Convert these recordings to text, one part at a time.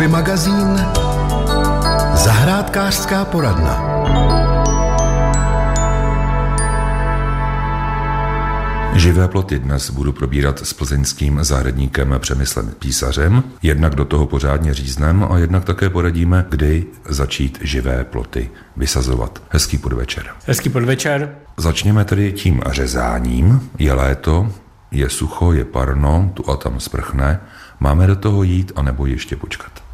Movie magazín Zahrádkářská poradna. Živé ploty dnes budu probírat s plzeňským zahradníkem Přemyslem Písařem. Jednak do toho pořádně říznem a jednak také poradíme, kdy začít živé ploty vysazovat. Hezký podvečer. Hezký podvečer. Začněme tedy tím řezáním. Je léto, je sucho, je parno, tu a tam sprchne. Máme do toho jít, anebo ještě počkat?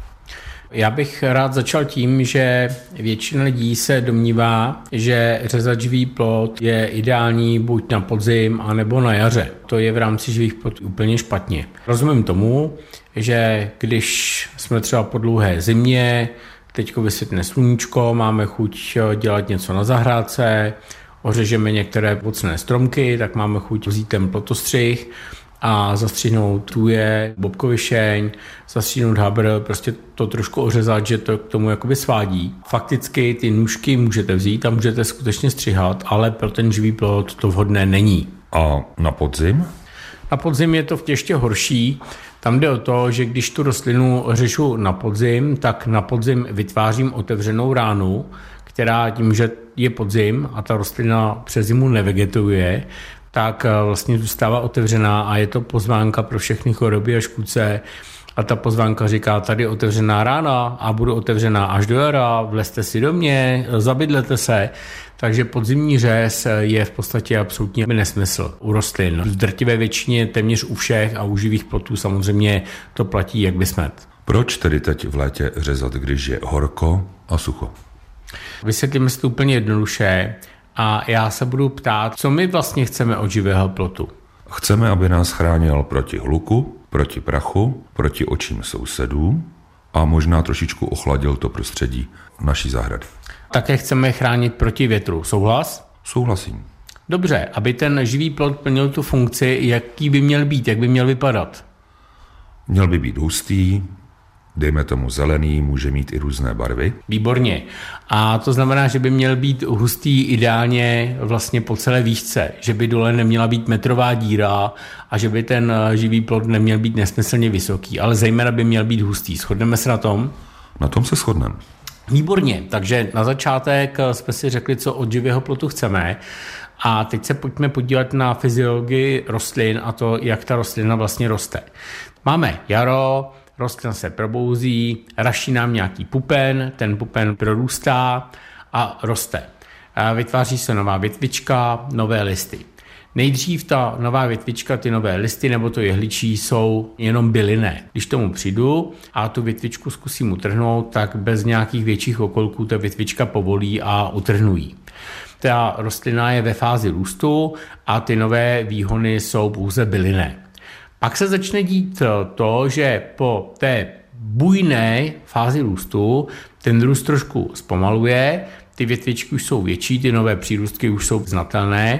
Já bych rád začal tím, že většina lidí se domnívá, že řezat živý plot je ideální buď na podzim, anebo na jaře. To je v rámci živých plot úplně špatně. Rozumím tomu, že když jsme třeba po dlouhé zimě, teď vysvětne sluníčko, máme chuť dělat něco na zahrádce, ořežeme některé vocné stromky, tak máme chuť vzít ten plotostřih a zastřihnout tuje, bobkovišeň, zastřihnout habr, prostě to trošku ořezat, že to k tomu jakoby svádí. Fakticky ty nůžky můžete vzít a můžete skutečně střihat, ale pro ten živý plot to vhodné není. A na podzim? Na podzim je to ještě horší. Tam jde o to, že když tu rostlinu řešu na podzim, tak na podzim vytvářím otevřenou ránu, která tím, že je podzim a ta rostlina přes zimu nevegetuje, tak eh, vlastně zůstává otevřená a je to pozvánka pro všechny choroby a škůdce. A ta pozvánka říká, tady otevřená rána a budu otevřená až do jara, vlezte si do mě, zabydlete se. Takže podzimní řez je v podstatě absolutně nesmysl u rostlin. V drtivé většině téměř u všech a u živých plotů samozřejmě to platí jak by smet. Proč tedy teď v létě řezat, když je horko a sucho? Vysvětlíme si to úplně jednoduše a já se budu ptát, co my vlastně chceme od živého plotu. Chceme, aby nás chránil proti hluku, proti prachu, proti očím sousedů a možná trošičku ochladil to prostředí naší zahrady. Také chceme chránit proti větru. Souhlas? Souhlasím. Dobře, aby ten živý plot plnil tu funkci, jaký by měl být, jak by měl vypadat? Měl by být hustý, dejme tomu zelený, může mít i různé barvy. Výborně. A to znamená, že by měl být hustý ideálně vlastně po celé výšce, že by dole neměla být metrová díra a že by ten eh, živý plod neměl být nesmyslně vysoký, ale zejména by měl být hustý. Shodneme se na tom? Na tom se shodneme. Výborně, takže na začátek eh, jsme si řekli, co od živého plotu chceme. A teď se pojďme podívat na fyziologii rostlin a to, jak ta rostlina vlastně roste. Máme jaro, rostlina se probouzí, raší nám nějaký pupen, ten pupen prorůstá a roste. Vytváří se nová větvička, nové listy. Nejdřív ta nová větvička, ty nové listy nebo to jehličí jsou jenom byliné. Když tomu přijdu a tu větvičku zkusím utrhnout, tak bez nějakých větších okolků ta větvička povolí a utrhnují. Ta rostlina je ve fázi růstu a ty nové výhony jsou pouze byliné. Pak se začne dít to, že po té bujné fázi růstu ten růst trošku zpomaluje, ty větvičky už jsou větší, ty nové přírůstky už jsou znatelné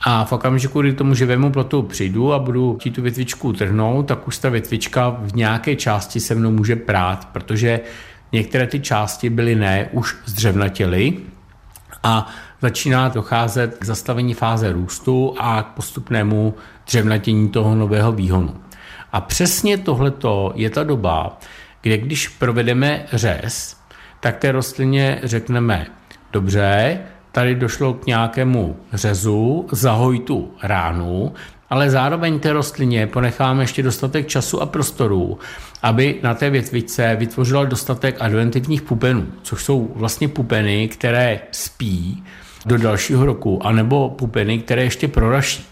a v okamžiku, kdy tomu živému plotu přijdu a budu chtít tu větvičku trhnout, tak už ta větvička v nějaké části se mnou může prát, protože některé ty části byly ne, už zdřevnatěly a začíná docházet k zastavení fáze růstu a k postupnému dřevnatění toho nového výhonu. A přesně tohleto je ta doba, kde když provedeme řez, tak té rostlině řekneme, dobře, tady došlo k nějakému řezu, zahoj tu ránu, ale zároveň té rostlině ponecháme ještě dostatek času a prostoru, aby na té větvice vytvořila dostatek adventivních pupenů, což jsou vlastně pupeny, které spí do dalšího roku, anebo pupeny, které ještě proraší.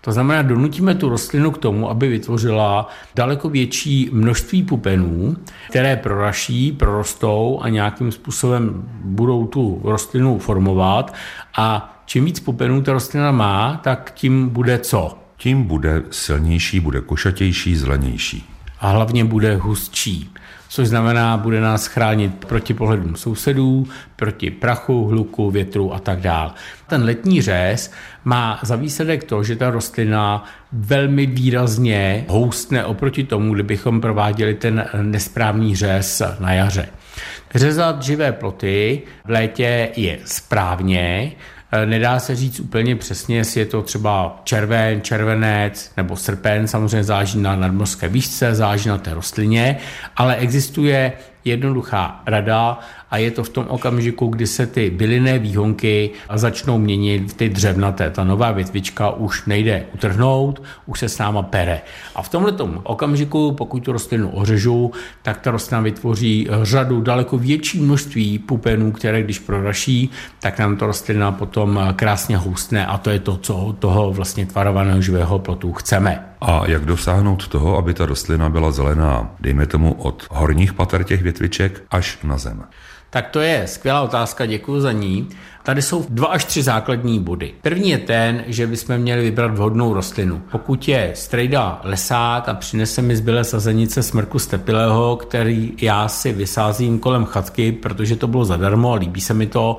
To znamená, donutíme tu rostlinu k tomu, aby vytvořila daleko větší množství pupenů, které proraší, prorostou a nějakým způsobem budou tu rostlinu formovat. A čím víc pupenů ta rostlina má, tak tím bude co? Tím bude silnější, bude košatější, zelenější. A hlavně bude hustší což znamená, bude nás chránit proti pohledům sousedů, proti prachu, hluku, větru a tak dále. Ten letní řez má za výsledek to, že ta rostlina velmi výrazně houstne oproti tomu, kdybychom prováděli ten nesprávný řez na jaře. Řezat živé ploty v létě je správně, nedá se říct úplně přesně, jestli je to třeba červen, červenec nebo srpen, samozřejmě záleží na nadmorské výšce, záleží na té rostlině, ale existuje jednoduchá rada a je to v tom okamžiku, kdy se ty bylinné výhonky začnou měnit ty dřevnaté. Ta nová větvička už nejde utrhnout, už se s náma pere. A v tomhle okamžiku, pokud tu rostlinu ořežu, tak ta rostlina vytvoří řadu daleko větší množství pupenů, které když proraší, tak nám to rostlina potom krásně houstne a to je to, co toho vlastně tvarovaného živého plotu chceme. A jak dosáhnout toho, aby ta rostlina byla zelená, dejme tomu od horních pater těch větviček až na zem? Tak to je skvělá otázka, děkuji za ní. Tady jsou dva až tři základní body. První je ten, že bychom měli vybrat vhodnou rostlinu. Pokud je strejda lesák a přinese mi zbylé sazenice smrku stepilého, který já si vysázím kolem chatky, protože to bylo zadarmo a líbí se mi to,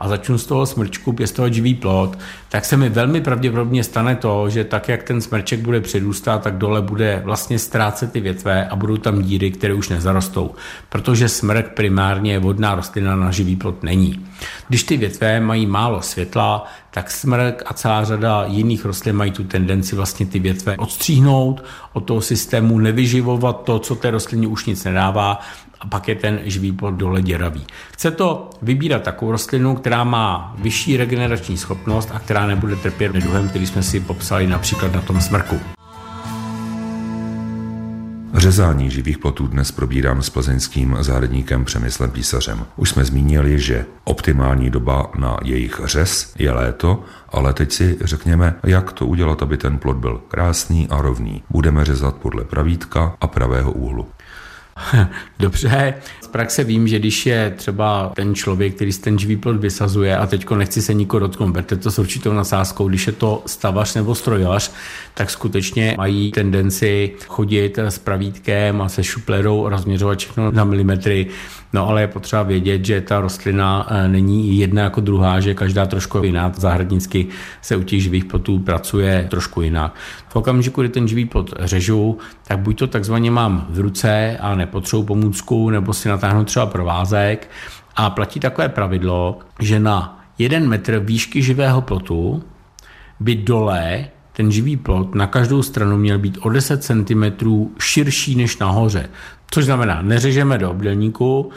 a začnu z toho smrčku pěstovat živý plot, tak se mi velmi pravděpodobně stane to, že tak, jak ten smrček bude přirůstat, tak dole bude vlastně ztrácet ty větve a budou tam díry, které už nezarostou. Protože smrk primárně vodná rostlina na živý plot není. Když ty větve mají málo světla, tak smrk a celá řada jiných rostlin mají tu tendenci vlastně ty větve odstříhnout od toho systému, nevyživovat to, co té rostlině už nic nedává a pak je ten živý plod dole děravý. Chce to vybírat takovou rostlinu, která má vyšší regenerační schopnost a která nebude trpět neduhem, který jsme si popsali například na tom smrku. Řezání živých plotů dnes probírám s plzeňským zahradníkem Přemyslem Písařem. Už jsme zmínili, že optimální doba na jejich řez je léto, ale teď si řekněme, jak to udělat, aby ten plot byl krásný a rovný. Budeme řezat podle pravítka a pravého úhlu. Dobře, praxe vím, že když je třeba ten člověk, který ten živý plod vysazuje a teďko nechci se nikoho dotknout, berte to s určitou nasázkou, když je to stavař nebo strojař, tak skutečně mají tendenci chodit s pravítkem a se šuplerou a rozměřovat všechno na milimetry. No ale je potřeba vědět, že ta rostlina eh, není jedna jako druhá, že každá trošku jiná. Zahradnicky se u těch živých plotů pracuje trošku jinak. V okamžiku, kdy ten živý plot řežu, tak buď to takzvaně mám v ruce a nepotřebuji pomůcku, nebo si natáhnu třeba provázek. A platí takové pravidlo, že na jeden metr výšky živého plotu by dole ten živý plot na každou stranu měl být o 10 cm širší než nahoře. Což znamená, neřežeme do obdelníku,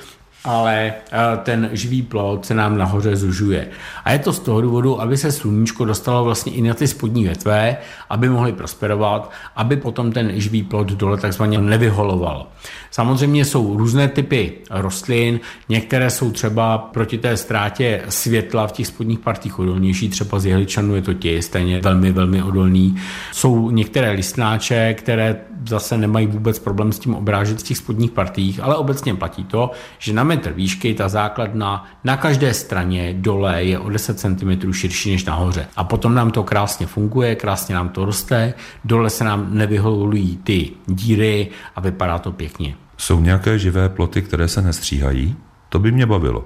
ale eh, ten živý plot se nám nahoře zužuje. A je to z toho důvodu, aby se sluníčko dostalo vlastně i na ty spodní větve, aby mohly prosperovat, aby potom ten živý plot dole takzvaně nevyholoval. Samozřejmě jsou různé typy rostlin, některé jsou třeba proti té ztrátě světla v těch spodních partích odolnější, třeba z jehličanů je to tě stejně velmi, velmi odolný. Jsou některé listnáče, které zase nemají vůbec problém s tím obrážet v těch spodních partích, ale obecně platí to, že na metr výšky ta základna na každé straně dole je o 10 cm širší než nahoře. A potom nám to krásně funguje, krásně nám to roste, dole se nám nevyholují ty díry a vypadá to pěkně. Jsou nějaké živé ploty, které se nestříhají? To by mě bavilo.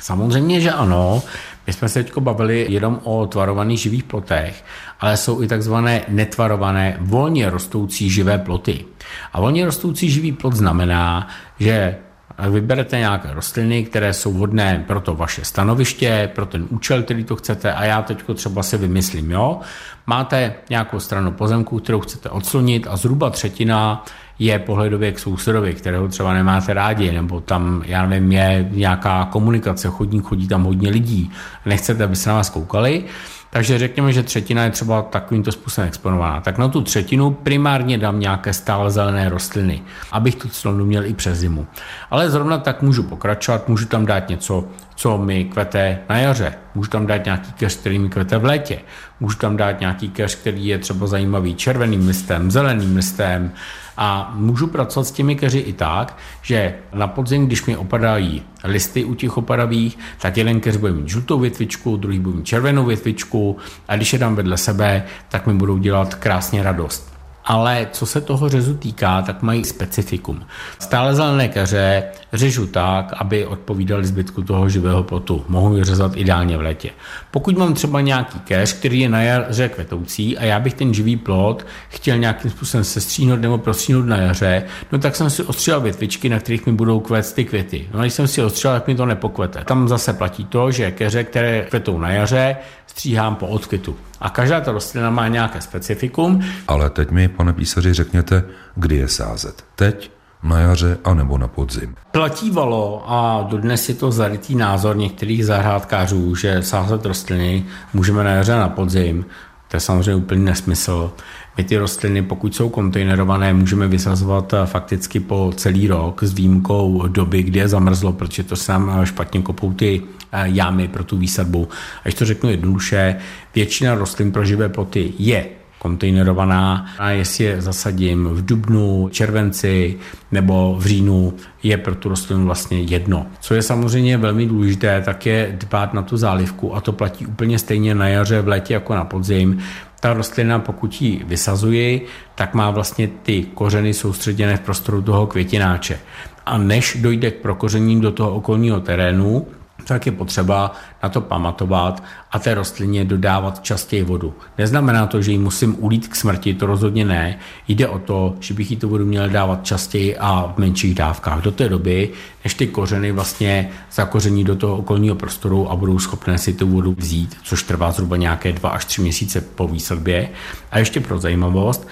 Samozřejmě, že ano. My jsme se teď bavili jenom o tvarovaných živých plotech, ale jsou i takzvané netvarované volně rostoucí živé ploty. A volně rostoucí živý plot znamená, že vyberete nějaké rostliny, které jsou vhodné pro to vaše stanoviště, pro ten účel, který to chcete a já teď třeba si vymyslím, jo, máte nějakou stranu pozemku, kterou chcete odslonit a zhruba třetina je pohledově k sousedovi, kterého třeba nemáte rádi, nebo tam, já nevím, je nějaká komunikace, chodník, chodí tam hodně lidí, nechcete, aby se na vás koukali, takže řekněme, že třetina je třeba takovýmto způsobem exponovaná. Tak na tu třetinu primárně dám nějaké stále zelené rostliny, abych tu clonu měl i přes zimu. Ale zrovna tak můžu pokračovat, můžu tam dát něco, co mi kvete na jaře. Můžu tam dát nějaký keř, který mi kvete v létě. Můžu tam dát nějaký keř, který je třeba zajímavý červeným listem, zeleným listem, a můžu pracovat s těmi keři i tak, že na podzim, když mi opadají listy u těch opadavých, tak jeden keř bude mít žlutou větvičku, druhý bude mít červenou větvičku a když je dám vedle sebe, tak mi budou dělat krásně radost ale co se toho řezu týká, tak mají specifikum. Stále zelené keře řežu tak, aby odpovídali zbytku toho živého plotu. Mohu ji řezat ideálně v létě. Pokud mám třeba nějaký keř, který je na jaře kvetoucí a já bych ten živý plot chtěl nějakým způsobem sestříhnout nebo prostříhnout na jaře, no tak jsem si ostříhal větvičky, na kterých mi budou kvést ty květy. No a když jsem si ostříhal, tak mi to nepokvete. Tam zase platí to, že keře, které kvetou na jaře, stříhám po odkytu. A každá ta rostlina má nějaké specifikum. Ale teď mi, pane písaři, řekněte, kdy je sázet. Teď na jaře a nebo na podzim. Platívalo a dodnes je to zarytý názor některých zahrádkářů, že sázet rostliny můžeme na jaře a na podzim. To je samozřejmě úplný nesmysl. My ty rostliny, pokud jsou kontejnerované, můžeme vysazovat eh, fakticky po celý rok s výjimkou doby, kdy je zamrzlo, protože to se nám eh, špatně kopou ty jámy pro tu výsadbu. Až to řeknu jednoduše, většina rostlin pro živé ploty je kontejnerovaná a jestli je zasadím v dubnu, červenci nebo v říjnu, je pro tu rostlinu vlastně jedno. Co je samozřejmě velmi důležité, tak je dbát na tu zálivku a to platí úplně stejně na jaře, v létě jako na podzim. Ta rostlina, pokud ji vysazuji, tak má vlastně ty kořeny soustředěné v prostoru toho květináče. A než dojde k prokořením do toho okolního terénu, tak je potřeba na to pamatovat a té rostlině dodávat častěji vodu. Neznamená to, že ji musím ulít k smrti, to rozhodně ne. Jde o to, že bych jí tu vodu měl dávat častěji a v menších dávkách do té doby, než ty kořeny vlastně zakoření do toho okolního prostoru a budou schopné si tu vodu vzít, což trvá zhruba nějaké dva až tři měsíce po výsadbě. A ještě pro zajímavost,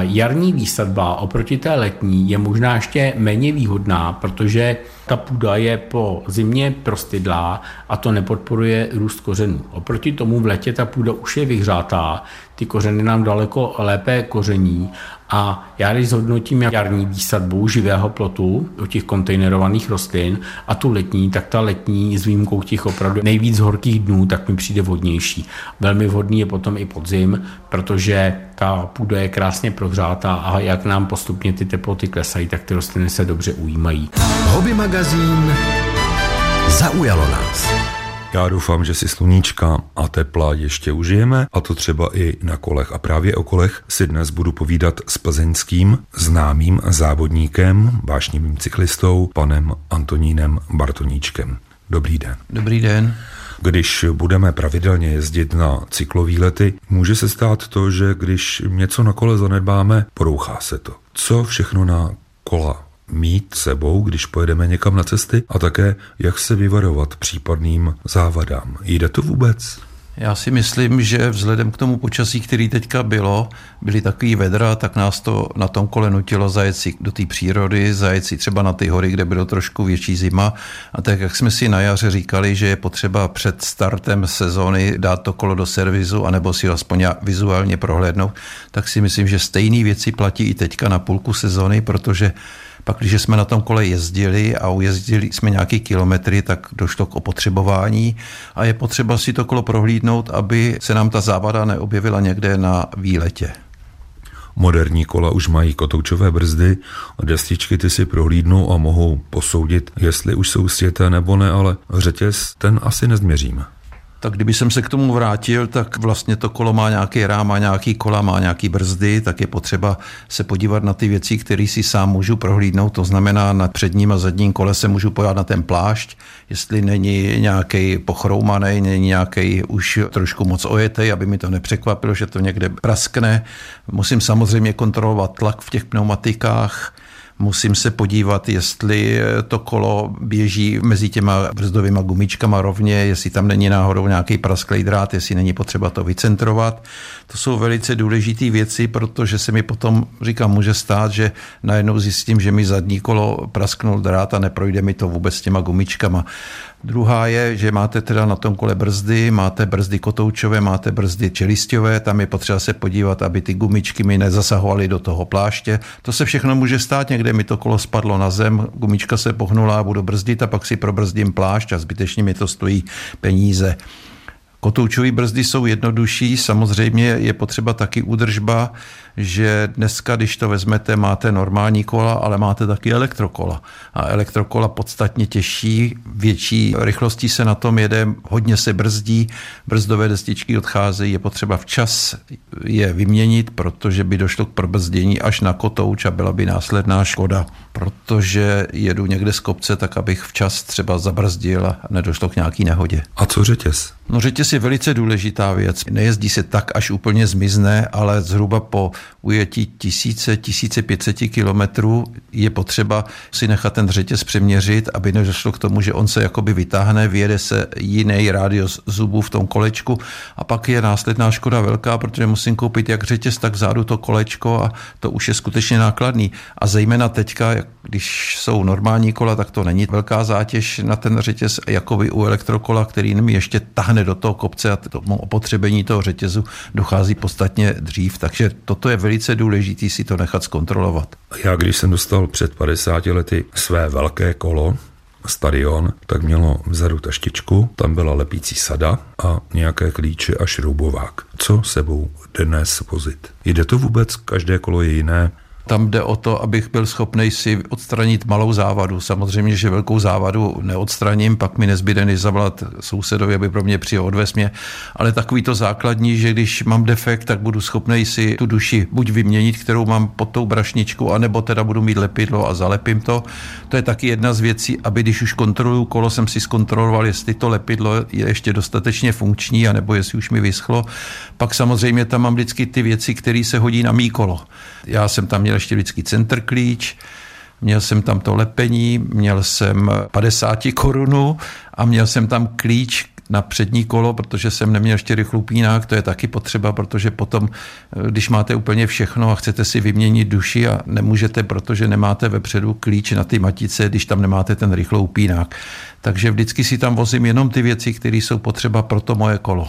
Jarní výsadba oproti té letní je možná ještě méně výhodná, protože ta půda je po zimě prostydlá a to nepodporuje růst kořenů. Oproti tomu v letě ta půda už je vyhřátá, ty kořeny nám daleko lépe koření a já když zhodnotím jarní výsadbu živého plotu u těch kontejnerovaných rostlin a tu letní, tak ta letní s výjimkou těch opravdu nejvíc horkých dnů, tak mi přijde vhodnější. Velmi vhodný je potom i podzim, protože ta půda je krásně prohřátá a jak nám postupně ty teploty klesají, tak ty rostliny se dobře ujímají. Hobby magazín zaujalo nás. Já doufám, že si sluníčka a tepla ještě užijeme, a to třeba i na kolech. A právě o kolech si dnes budu povídat s plzeňským známým závodníkem, vášnivým cyklistou, panem Antonínem Bartoníčkem. Dobrý den. Dobrý den. Když budeme pravidelně jezdit na cyklovýlety, může se stát to, že když něco na kole zanedbáme, porouchá se to. Co všechno na kola mít sebou, když pojedeme někam na cesty a také jak se vyvarovat případným závadám. Jde to vůbec? Já si myslím, že vzhledem k tomu počasí, který teďka bylo, byly takový vedra, tak nás to na tom kole nutilo zajet si do té přírody, zajet si třeba na ty hory, kde bylo trošku větší zima. A tak, jak jsme si na jaře říkali, že je potřeba před startem sezóny dát to kolo do servisu, anebo si ho aspoň vizuálně prohlédnout, tak si myslím, že stejné věci platí i teďka na půlku sezóny, protože pak, když jsme na tom kole jezdili a ujezdili jsme nějaký kilometry, tak došlo k opotřebování a je potřeba si to kolo prohlídnout, aby se nám ta závada neobjevila někde na výletě. Moderní kola už mají kotoučové brzdy a destičky ty si prohlídnou a mohou posoudit, jestli už jsou sjeté nebo ne, ale řetěz ten asi nezměříme tak kdyby jsem se k tomu vrátil, tak vlastně to kolo má nějaký rám, má nějaký kola, má nějaký brzdy, tak je potřeba se podívat na ty věci, které si sám můžu prohlídnout. To znamená, na předním a zadním kole se můžu podívat na ten plášť, jestli není nějaký pochroumaný, není nějaký už trošku moc ojetý, aby mi to nepřekvapilo, že to někde praskne. Musím samozřejmě kontrolovat tlak v těch pneumatikách, Musím se podívat, jestli to kolo běží mezi těma brzdovými gumičkama rovně, jestli tam není náhodou nějaký prasklý drát, jestli není potřeba to vycentrovat. To jsou velice důležité věci, protože se mi potom, říkám, může stát, že najednou zjistím, že mi zadní kolo prasknul drát a neprojde mi to vůbec s těma gumičkama. Druhá je, že máte teda na tom kole brzdy, máte brzdy kotoučové, máte brzdy čelistové, tam je potřeba se podívat, aby ty gumičky mi nezasahovaly do toho pláště. To se všechno může stát, někde mi to kolo spadlo na zem, gumička se pohnula a budu brzdit a pak si probrzdím plášť a zbytečně mi to stojí peníze. Kotoučové brzdy jsou jednodušší, samozřejmě je potřeba taky údržba, že dneska, když to vezmete, máte normální kola, ale máte taky elektrokola. A elektrokola podstatně těžší, větší rychlostí se na tom jede, hodně se brzdí, brzdové destičky odcházejí, je potřeba včas je vyměnit, protože by došlo k probrzdění až na kotouč a byla by následná škoda, protože jedu někde z kopce, tak abych včas třeba zabrzdil a nedošlo k nějaký nehodě. A co řetěz? No řetěz je velice důležitá věc. Nejezdí se tak, až úplně zmizne, ale zhruba po ujetí tisíce, 1500 kilometrů je potřeba si nechat ten řetěz přeměřit, aby nedošlo k tomu, že on se jakoby vytáhne, vyjede se jiný rádius zubů v tom kolečku a pak je následná škoda velká, protože musím koupit jak řetěz, tak vzadu to kolečko a to už je skutečně nákladný. A zejména teďka, Když jsou normální kola, tak to není velká zátěž na ten řetěz, jako by u elektrokola, který mi ještě tahne do toho kopce a tomu opotřebení toho řetězu dochází podstatně dřív. Takže toto je velice důležité si to nechat zkontrolovat. Já, když jsem dostal před 50 lety své velké kolo, stadion, tak mělo vzadu taštičku, tam byla lepící sada a nějaké klíče a šroubovák. Co sebou dnes vozit? Jde to vůbec? Každé kolo je jiné. Tam jde o to, abych byl schopný si odstranit malou závadu. Samozřejmě, že velkou závadu neodstraním, pak mi nezbyde než zavolat sousedovi, aby pro mě přijel odvez mě. Ale takový to základní, že když mám defekt, tak budu schopný si tu duši buď vyměnit, kterou mám pod tou brašničkou, anebo teda budu mít lepidlo a zalepím to. To je taky jedna z věcí, aby když už kontroluju kolo, jsem si zkontroloval, jestli to lepidlo je ještě dostatečně funkční, anebo jestli už mi vyschlo. Pak samozřejmě tam mám vždycky ty věci, které se hodí na mý kolo. Já jsem tam měl ještě vždycky center klíč, měl jsem tam to lepení, měl jsem 50 korunu a měl jsem tam klíč na přední kolo, protože jsem neměl ještě rychlupínák, to je taky potřeba, protože potom, když máte úplně všechno a chcete si vyměnit duši a nemůžete, protože nemáte vepředu klíč na ty matice, když tam nemáte ten rychloupínák. Takže vždycky si tam vozím jenom ty věci, které jsou potřeba pro to moje kolo.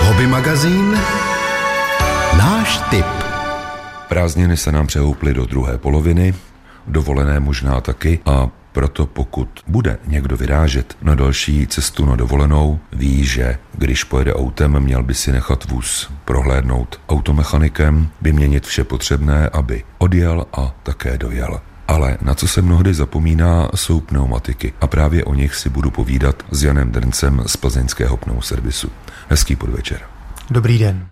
Hobby magazín Náš tip. Prázdniny se nám přehouply do druhé poloviny, dovolené možná taky a proto pokud bude někdo vyrážet na další cestu na dovolenou, ví, že když pojede autem, měl by si nechat vůz prohlédnout automechanikem, vyměnit vše potřebné, aby odjel a také dojel. Ale na co se mnohdy zapomíná, jsou pneumatiky a právě o nich si budu povídat s Janem Drncem z plzeňského pneuservisu. Hezký podvečer. Dobrý den.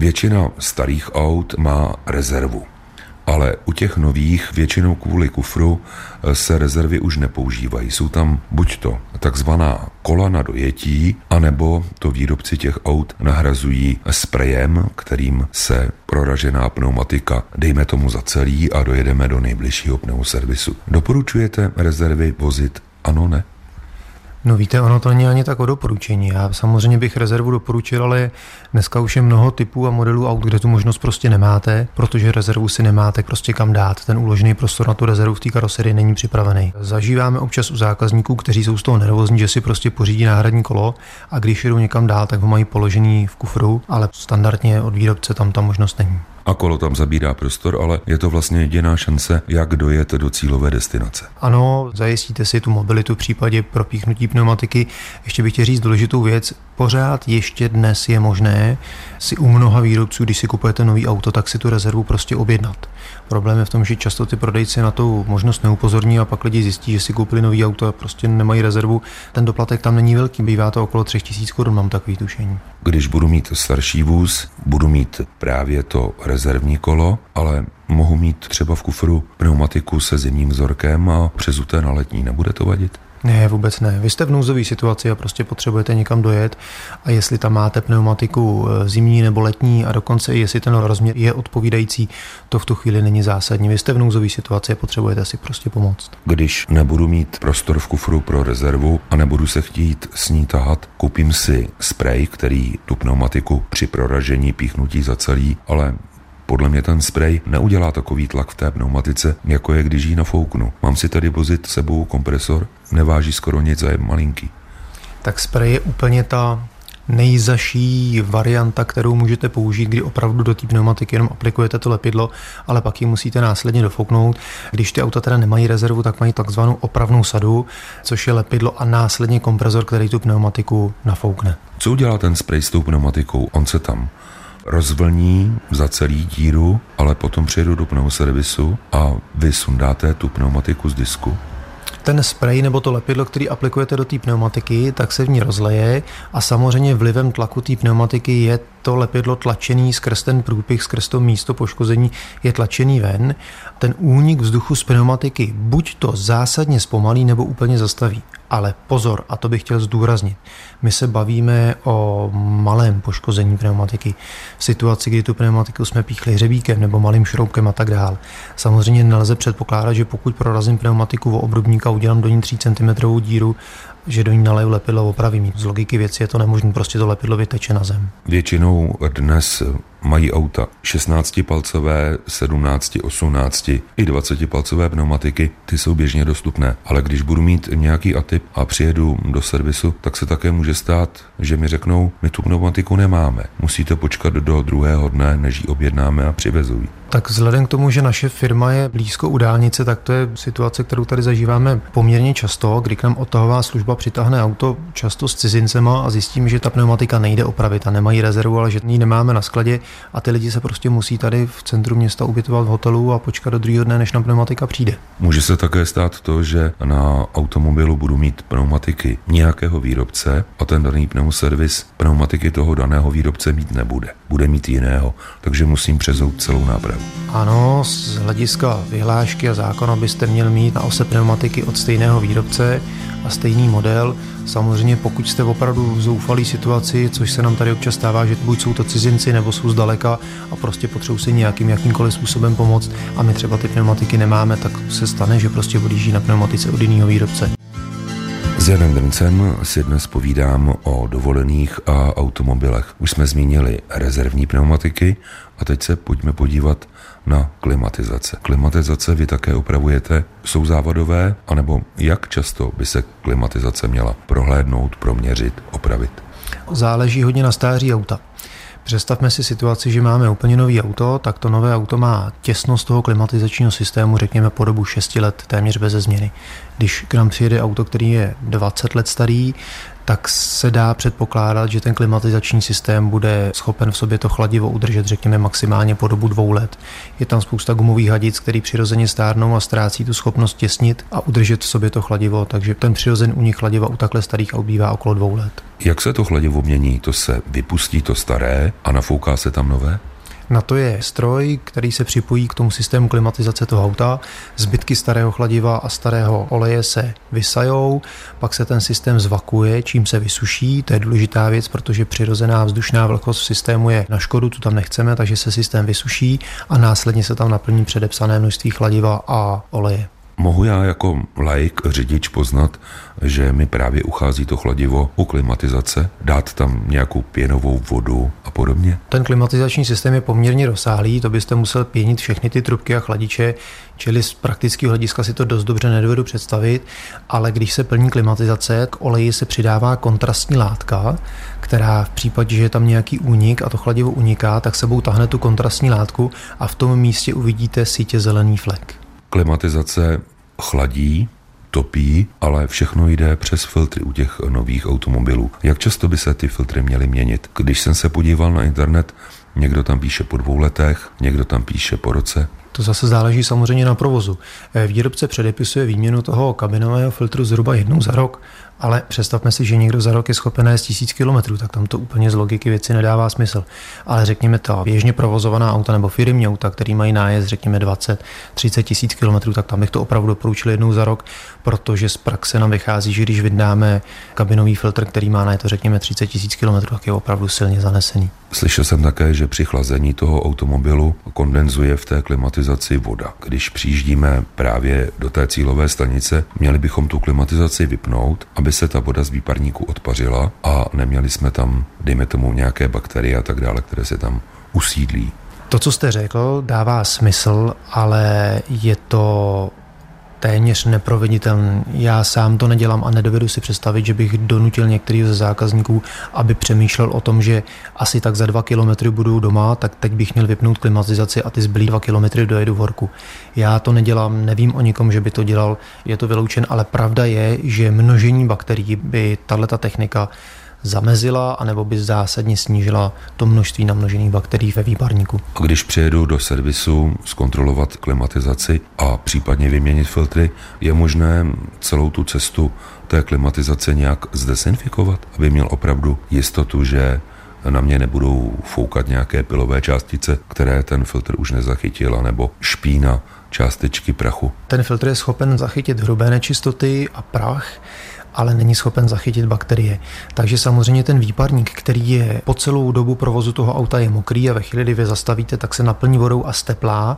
Většina starých aut má rezervu, ale u těch nových většinou kvůli kufru se rezervy už nepoužívají. Jsou tam buď to takzvaná kola na dojetí, anebo to výrobci těch aut nahrazují sprejem, kterým se proražená pneumatika dejme tomu zacelí a dojedeme do nejbližšího pneuservisu. Doporučujete rezervy vozit? Ano, ne? No víte, ono to není ani tak o doporučení. Já samozřejmě bych rezervu doporučil, ale dneska už je mnoho typů a modelů aut, kde tu možnost prostě nemáte, protože rezervu si nemáte prostě kam dát. Ten uložený prostor na tu rezervu v té karoserii není připravený. Zažíváme občas u zákazníků, kteří jsou z toho nervózní, že si prostě pořídí náhradní kolo a když jdou někam dál, tak ho mají položený v kufru, ale standardně od výrobce tam ta možnost není a kolo tam zabírá prostor, ale je to vlastně jediná šance, jak dojet do cílové destinace. Ano, zajistíte si tu mobilitu v případě propíchnutí pneumatiky. Ještě bych chtěl říct důležitou věc. Pořád ještě dnes je možné si u mnoha výrobců, když si kupujete nový auto, tak si tu rezervu prostě objednat. Problém je v tom, že často ty prodejci na tu možnost neupozorní a pak lidi zjistí, že si koupili nový auto a prostě nemají rezervu. Ten doplatek tam není velký, bývá to okolo 3000 korun, mám takový tušení. Když budu mít starší vůz, budu mít právě to rezervní kolo, ale mohu mít třeba v kufru pneumatiku se zimním vzorkem a přezuté na letní. Nebude to vadit? Ne, vůbec ne. Vy jste v nouzové situaci a prostě potřebujete někam dojet a jestli tam máte pneumatiku eh, zimní nebo letní a dokonce i jestli ten rozměr je odpovídající, to v tu chvíli není zásadní. Vy jste v nouzové situaci a potřebujete si prostě pomoct. Když nebudu mít prostor v kufru pro rezervu a nebudu se chtít s ní tahat, koupím si sprej, který tu pneumatiku při proražení píchnutí zacelí, ale podle mě ten sprej neudělá takový tlak v té pneumatice, jako je když ji nafouknu. Mám si tady vozit sebou kompresor, neváží skoro nic a je malinký. Tak sprej je úplně ta nejzaší varianta, kterou můžete použít, kdy opravdu do té pneumatiky jenom aplikujete to lepidlo, ale pak ji musíte následně dofouknout. Když ty auta teda nemají rezervu, tak mají takzvanou opravnou sadu, což je lepidlo a následně kompresor, který tu pneumatiku nafoukne. Co udělá ten sprej s tou pneumatikou? On se tam rozvlní za celý díru, ale potom přijedu do pneuservisu a vy sundáte tu pneumatiku z disku ten sprej nebo to lepidlo, který aplikujete do té pneumatiky, tak se v ní rozleje a samozřejmě vlivem tlaku té pneumatiky je to lepidlo tlačený skrz ten průpich, skrz to místo poškození je tlačený ven. Ten únik vzduchu z pneumatiky buď to zásadně zpomalí nebo úplně zastaví. Ale pozor, a to bych chtěl zdůraznit, my se bavíme o malém poškození pneumatiky. V situaci, kdy tu pneumatiku jsme píchli hřebíkem nebo malým šroubkem a tak dál. Samozřejmě nelze předpokládat, že pokud prorazím pneumatiku o obrubníka, udělám do ní 3 cm díru že do ní naleju lepidlo opravím. Z logiky věci je to nemožné, prostě to lepidlo vyteče na zem. Většinou dnes mají auta 16-palcové, 17, 18 i 20-palcové pneumatiky, ty jsou běžně dostupné. Ale když budu mít nějaký atyp a přijedu do servisu, tak se také může stát, že mi řeknou, my tu pneumatiku nemáme. Musíte počkat do druhého dne, než ji objednáme a přivezují. Tak vzhledem k tomu, že naše firma je blízko u dálnice, tak to je situace, kterou tady zažíváme poměrně často, kdy k nám odtahová služba přitáhne auto často s cizincema a zjistíme, že ta pneumatika nejde opravit a nemají rezervu, ale že ji nemáme na skladě a ty lidi se prostě musí tady v centru města ubytovat v hotelu a počkat do druhého dne, než na pneumatika přijde. Může se také stát to, že na automobilu budu mít pneumatiky nějakého výrobce a ten daný pneumoservis pneumatiky toho daného výrobce mít nebude. Bude mít jiného, takže musím přezout celou nápravu. Ano, z hlediska vyhlášky a zákona byste měl mít na ose pneumatiky od stejného výrobce a stejný model. Samozřejmě pokud jste opravdu v zoufalé situaci, což se nám tady občas stává, že buď jsou to cizinci nebo jsou zdaleka a prostě potřebují si nějakým jakýmkoliv způsobem pomoct a my třeba ty pneumatiky nemáme, tak se stane, že prostě odjíždí na pneumatice od jiného výrobce. S Janem Drncem si dnes povídám o dovolených a automobilech. Už jsme zmínili rezervní pneumatiky a teď se pojďme podívat na klimatizace. Klimatizace vy také opravujete, jsou závadové, anebo jak často by se klimatizace měla prohlédnout, proměřit, opravit? Záleží hodně na stáří auta. Představme si situaci, že máme úplně nový auto, tak to nové auto má těsnost toho klimatizačního systému, řekněme po dobu 6 let, téměř bez změny. Když k nám přijede auto, který je 20 let starý, tak se dá předpokládat, že ten klimatizační systém bude schopen v sobě to chladivo udržet, řekněme, maximálně po dobu dvou let. Je tam spousta gumových hadic, který přirozeně stárnou a ztrácí tu schopnost těsnit a udržet v sobě to chladivo, takže ten přirozen únik chladiva u takhle starých aut okolo dvou let. Jak se to chladivo mění? To se vypustí to staré a nafouká se tam nové? Na to je stroj, který se připojí k tomu systému klimatizace toho auta. Zbytky starého chladiva a starého oleje se vysajou, pak se ten systém zvakuje, čím se vysuší. To je důležitá věc, protože přirozená vzdušná vlhkost v systému je na škodu, tu tam nechceme, takže se systém vysuší a následně se tam naplní předepsané množství chladiva a oleje. Mohu já jako laik, řidič poznat, že mi právě uchází to chladivo u klimatizace, dát tam nějakou pěnovou vodu a podobně? Ten klimatizační systém je poměrně rozsáhlý, to byste musel pěnit všechny ty trubky a chladiče, čili z praktického hlediska si to dost dobře nedovedu představit, ale když se plní klimatizace, k oleji se přidává kontrastní látka, která v případě, že je tam nějaký únik a to chladivo uniká, tak sebou tahne tu kontrastní látku a v tom místě uvidíte sítě zelený flek. Klimatizace chladí, topí, ale všechno jde přes filtry u těch nových automobilů. Jak často by se ty filtry měly měnit? Když jsem se podíval na internet, někdo tam píše po dvou letech, někdo tam píše po roce. To zase záleží samozřejmě na provozu. Výrobce předepisuje výměnu toho kabinového filtru zhruba jednou za rok ale představme si, že někdo za rok je schopen jést tisíc kilometrů, tak tam to úplně z logiky věci nedává smysl. Ale řekněme to, běžně provozovaná auta nebo firmní auta, který mají nájezd, řekněme 20, 30 tisíc kilometrů, tak tam bych to opravdu doporučil jednou za rok, protože z praxe nám vychází, že když vydáme kabinový filtr, který má na to řekněme 30 tisíc kilometrů, tak je opravdu silně zanesený. Slyšel jsem také, že při chlazení toho automobilu kondenzuje v té klimatizaci voda. Když přijíždíme právě do té cílové stanice, měli bychom tu klimatizaci vypnout, aby se ta voda z výparníku odpařila a neměli jsme tam, dejme tomu, nějaké bakterie a tak dále, které se tam usídlí. To, co jste řekl, dává smysl, ale je to téměř neproveditelný. Já sám to nedělám a nedovedu si představit, že bych donutil některý ze zákazníků, aby přemýšlel o tom, že asi tak za dva kilometry budu doma, tak teď bych měl vypnout klimatizaci a ty zbylý dva kilometry dojedu v horku. Já to nedělám, nevím o nikom, že by to dělal, je to vyloučen, ale pravda je, že množení bakterií by tato technika zamezila anebo by zásadně snížila to množství namnožených bakterií ve výparníku. A když přijedu do servisu zkontrolovat klimatizaci a případně vyměnit filtry, je možné celou tu cestu té klimatizace nějak zdesinfikovat, aby měl opravdu jistotu, že na mě nebudou foukat nějaké pilové částice, které ten filtr už nezachytil, nebo špína, částečky prachu. Ten filtr je schopen zachytit hrubé nečistoty a prach, ale není schopen zachytit bakterie. Takže samozřejmě ten výparník, který je po celou dobu provozu toho auta je mokrý a ve chvíli, kdy vy zastavíte, tak se naplní vodou a steplá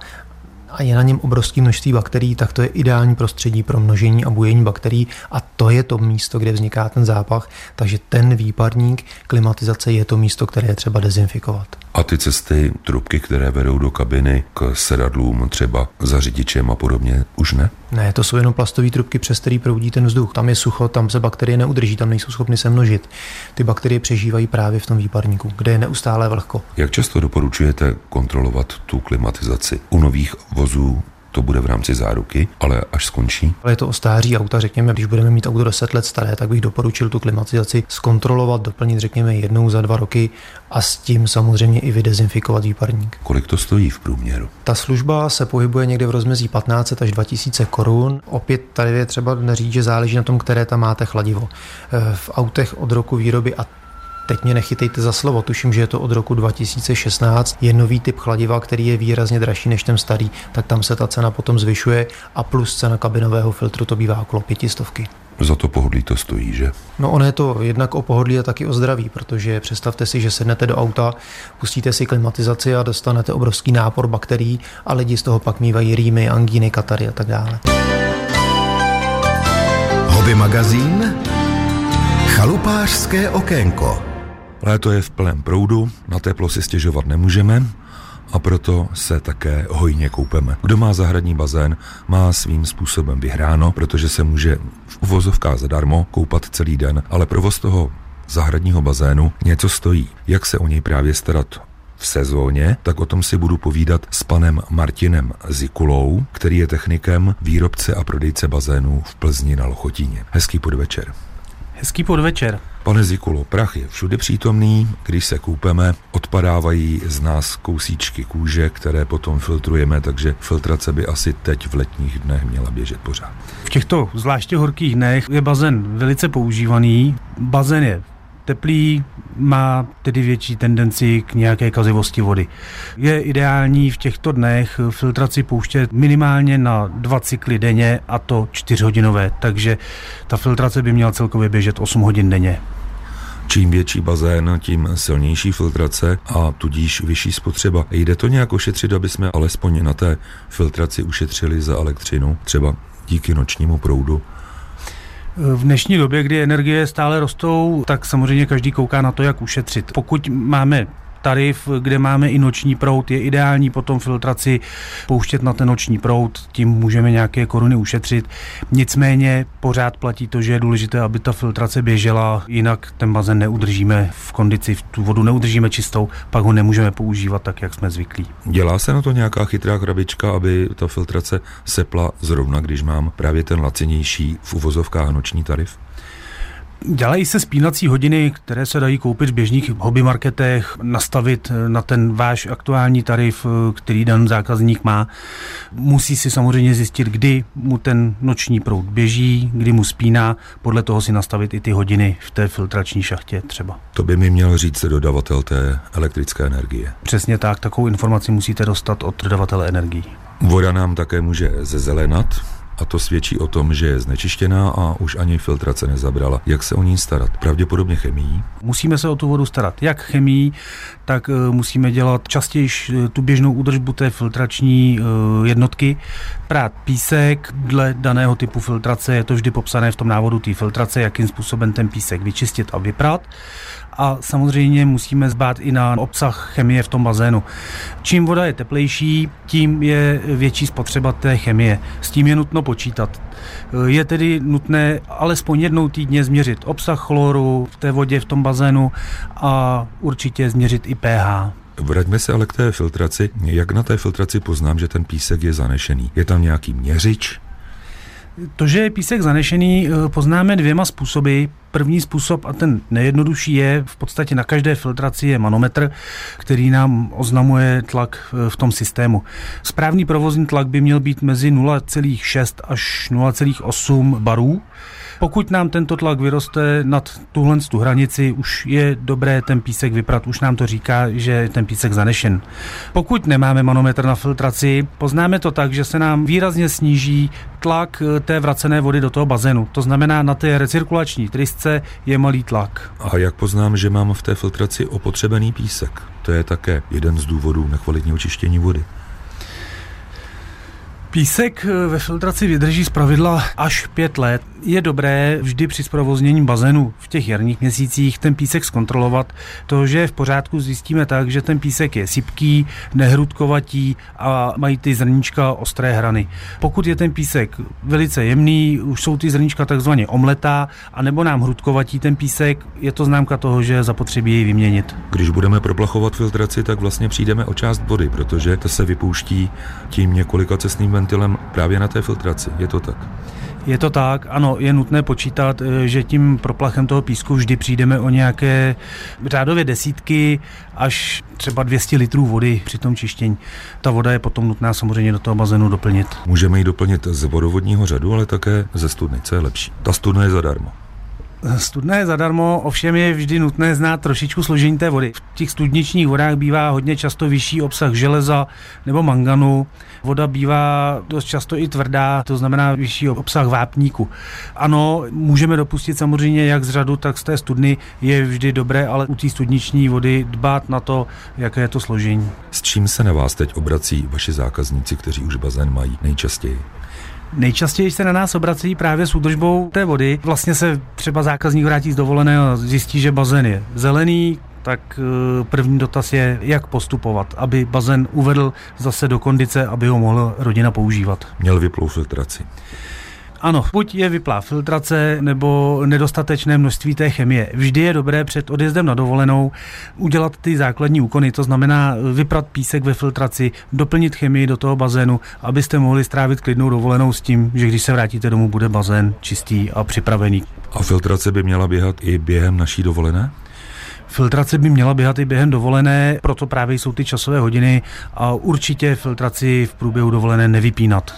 a je na něm obrovské množství bakterií, tak to je ideální prostředí pro množení a bujení bakterií a to je to místo, kde vzniká ten zápach. Takže ten výparník klimatizace je to místo, které je třeba dezinfikovat. A ty cesty, trubky, které vedou do kabiny k sedadlům, třeba za řidičem a podobně, už ne? Ne, to jsou jenom plastové trubky, přes který proudí ten vzduch. Tam je sucho, tam se bakterie neudrží, tam nejsou schopny se množit. Ty bakterie přežívají právě v tom výparníku, kde je neustále vlhko. Jak často doporučujete kontrolovat tu klimatizaci? U nových vozů to bude v rámci záruky, ale až skončí. Ale je to o stáří auta, řekněme, když budeme mít auto 10 let staré, tak bych doporučil tu klimatizaci zkontrolovat, doplnit, řekněme, jednou za dva roky a s tím samozřejmě i vydezinfikovat výparník. Kolik to stojí v průměru? Ta služba se pohybuje někde v rozmezí 15 až 2000 korun. Opět tady je třeba říct, že záleží na tom, které tam máte chladivo. V autech od roku výroby a teď mě nechytejte za slovo, tuším, že je to od roku 2016, je nový typ chladiva, který je výrazně dražší než ten starý, tak tam se ta cena potom zvyšuje a plus cena kabinového filtru to bývá okolo pětistovky. Za to pohodlí to stojí, že? No ono je to jednak o pohodlí a taky o zdraví, protože představte si, že sednete do auta, pustíte si klimatizaci a dostanete obrovský nápor bakterií a lidi z toho pak mývají rýmy, angíny, katary a tak dále. Hobby magazín Chalupářské okénko Léto je v plném proudu, na teplo si stěžovat nemůžeme a proto se také hojně koupeme. Kdo má zahradní bazén, má svým způsobem vyhráno, protože se může v uvozovkách zadarmo koupat celý den, ale provoz toho zahradního bazénu něco stojí. Jak se o něj právě starat v sezóně, tak o tom si budu povídat s panem Martinem Zikulou, který je technikem, výrobce a prodejce bazénů v Plzni na Lochotíně. Hezký podvečer. Hezký podvečer. Pane Zikulo, prach je všude přítomný, když se koupeme, odpadávají z nás kousíčky kůže, které potom filtrujeme, takže filtrace by asi teď v letních dnech měla běžet pořád. V těchto zvláště horkých dnech je bazén velice používaný. Bazén je teplý, má tedy větší tendenci k nějaké kazivosti vody. Je ideální v těchto dnech filtraci pouštět minimálně na dva cykly denně a to čtyřhodinové, takže ta filtrace by měla celkově běžet 8 hodin denně. Čím větší bazén, tím silnější filtrace a tudíž vyšší spotřeba. Jde to nějak ošetřit, aby jsme alespoň na té filtraci ušetřili za elektřinu, třeba díky nočnímu proudu? V dnešní době, kdy energie stále rostou, tak samozřejmě každý kouká na to, jak ušetřit. Pokud máme tarif, kde máme i noční prout, je ideální potom filtraci pouštět na ten noční prout, tím můžeme nějaké koruny ušetřit. Nicméně pořád platí to, že je důležité, aby ta filtrace běžela, jinak ten bazén neudržíme v kondici, tu vodu neudržíme čistou, pak ho nemůžeme používat tak, jak jsme zvyklí. Dělá se na to nějaká chytrá krabička, aby ta filtrace sepla zrovna, když mám právě ten lacinější v uvozovkách noční tarif? Dělají se spínací hodiny, které se dají koupit v běžných hobby marketech, nastavit na ten váš aktuální tarif, který dan zákazník má. Musí si samozřejmě zjistit, kdy mu ten noční proud běží, kdy mu spíná, podle toho si nastavit i ty hodiny v té filtrační šachtě třeba. To by mi měl říct dodavatel té elektrické energie. Přesně tak, takovou informaci musíte dostat od dodavatele energií. Voda nám také může zezelenat, a to svědčí o tom, že je znečištěná a už ani filtrace nezabrala. Jak se o ní starat? Pravděpodobně chemií? Musíme se o tu vodu starat jak chemií, tak eh, musíme dělat častěji eh, tu běžnou údržbu té filtrační eh, jednotky. Prát písek dle daného typu filtrace, je to vždy popsané v tom návodu té filtrace, jakým způsobem ten písek vyčistit a vyprat a samozřejmě musíme zbát i na obsah chemie v tom bazénu. Čím voda je teplejší, tím je větší spotřeba té chemie. S tím je nutno počítat. Je tedy nutné alespoň jednou týdně změřit obsah chloru v té vodě v tom bazénu a určitě změřit i pH. Vraťme se ale k té filtraci. Jak na té filtraci poznám, že ten písek je zanešený? Je tam nějaký měřič? To, že je písek zanešený, eh, poznáme dvěma způsoby. První způsob, a ten nejjednodušší je, v podstatě na každé filtraci je manometr, který nám oznamuje tlak eh, v tom systému. Správný provozní tlak by měl být mezi 0,6 až 0,8 barů. Pokud nám tento tlak vyroste nad tuhle tu hranici, už je dobré ten písek vyprat, už nám to říká, že je ten písek zanešen. Pokud nemáme manometr na filtraci, poznáme to tak, že se nám výrazně sníží tlak eh, té vracené vody do toho bazénu. To znamená, na té recirkulační trysce je malý tlak. A jak poznám, že mám v té filtraci opotřebený písek? To je také jeden z důvodů nekvalitního čištění vody. Písek eh, ve filtraci vydrží z pravidla až pět let. Je dobré vždy při zprovoznění bazénu v těch jarních měsících ten písek zkontrolovat. To, že v pořádku, zjistíme tak, že ten písek je sypký, nehrudkovatý a mají ty zrníčka ostré hrany. Pokud je ten písek velice jemný, už jsou ty zrníčka takzvaně omletá, anebo nám hrudkovatí ten písek, je to známka toho, že zapotřebí jej vyměnit. Když budeme proplachovat filtraci, tak vlastně přijdeme o část vody, protože to se vypouští tím několika cestným ventilem právě na té filtraci. Je to tak? Je to tak, ano, je nutné počítat, eh, že tím proplachem toho písku vždy přijdeme o nějaké řádově desítky až třeba 200 litrů vody při tom čištění. Ta voda je potom nutná samozřejmě do toho bazénu doplnit. Můžeme ji doplnit z vodovodního řadu, ale také ze studny, co je lepší. Ta studna je zadarmo. Studna je zadarmo, ovšem je vždy nutné znát trošičku složení té vody. V těch studničních vodách bývá hodně často vyšší obsah železa nebo manganu. Voda bývá dost často i tvrdá, to znamená vyšší obsah vápníku. Ano, můžeme dopustit samozřejmě jak z řadu, tak z té studny. Je vždy dobré, ale u té studniční vody dbát na to, jaké je to složení. S čím se na vás teď obrací vaši zákazníci, kteří už bazén mají nejčastěji? Nejčastěji se na nás obrací právě s údržbou té vody. Vlastně se třeba zákazník vrátí z dovolené a zjistí, že bazén je zelený, tak eh, první dotaz je, jak postupovat, aby bazén uvedl zase do kondice, aby ho mohla rodina používat. Měl vyplou filtraci. Ano, buď je vyplá filtrace nebo nedostatečné množství té chemie. Vždy je dobré před odjezdem na dovolenou udělat ty základní úkony, to znamená vyprat písek ve filtraci, doplnit chemii do toho bazénu, abyste mohli strávit klidnou dovolenou s tím, že když se vrátíte domů, bude bazén čistý a připravený. A filtrace by měla běhat i během naší dovolené? Filtrace by měla běhat i během dovolené, proto právě jsou ty časové hodiny a určitě filtraci v průběhu dovolené nevypínat.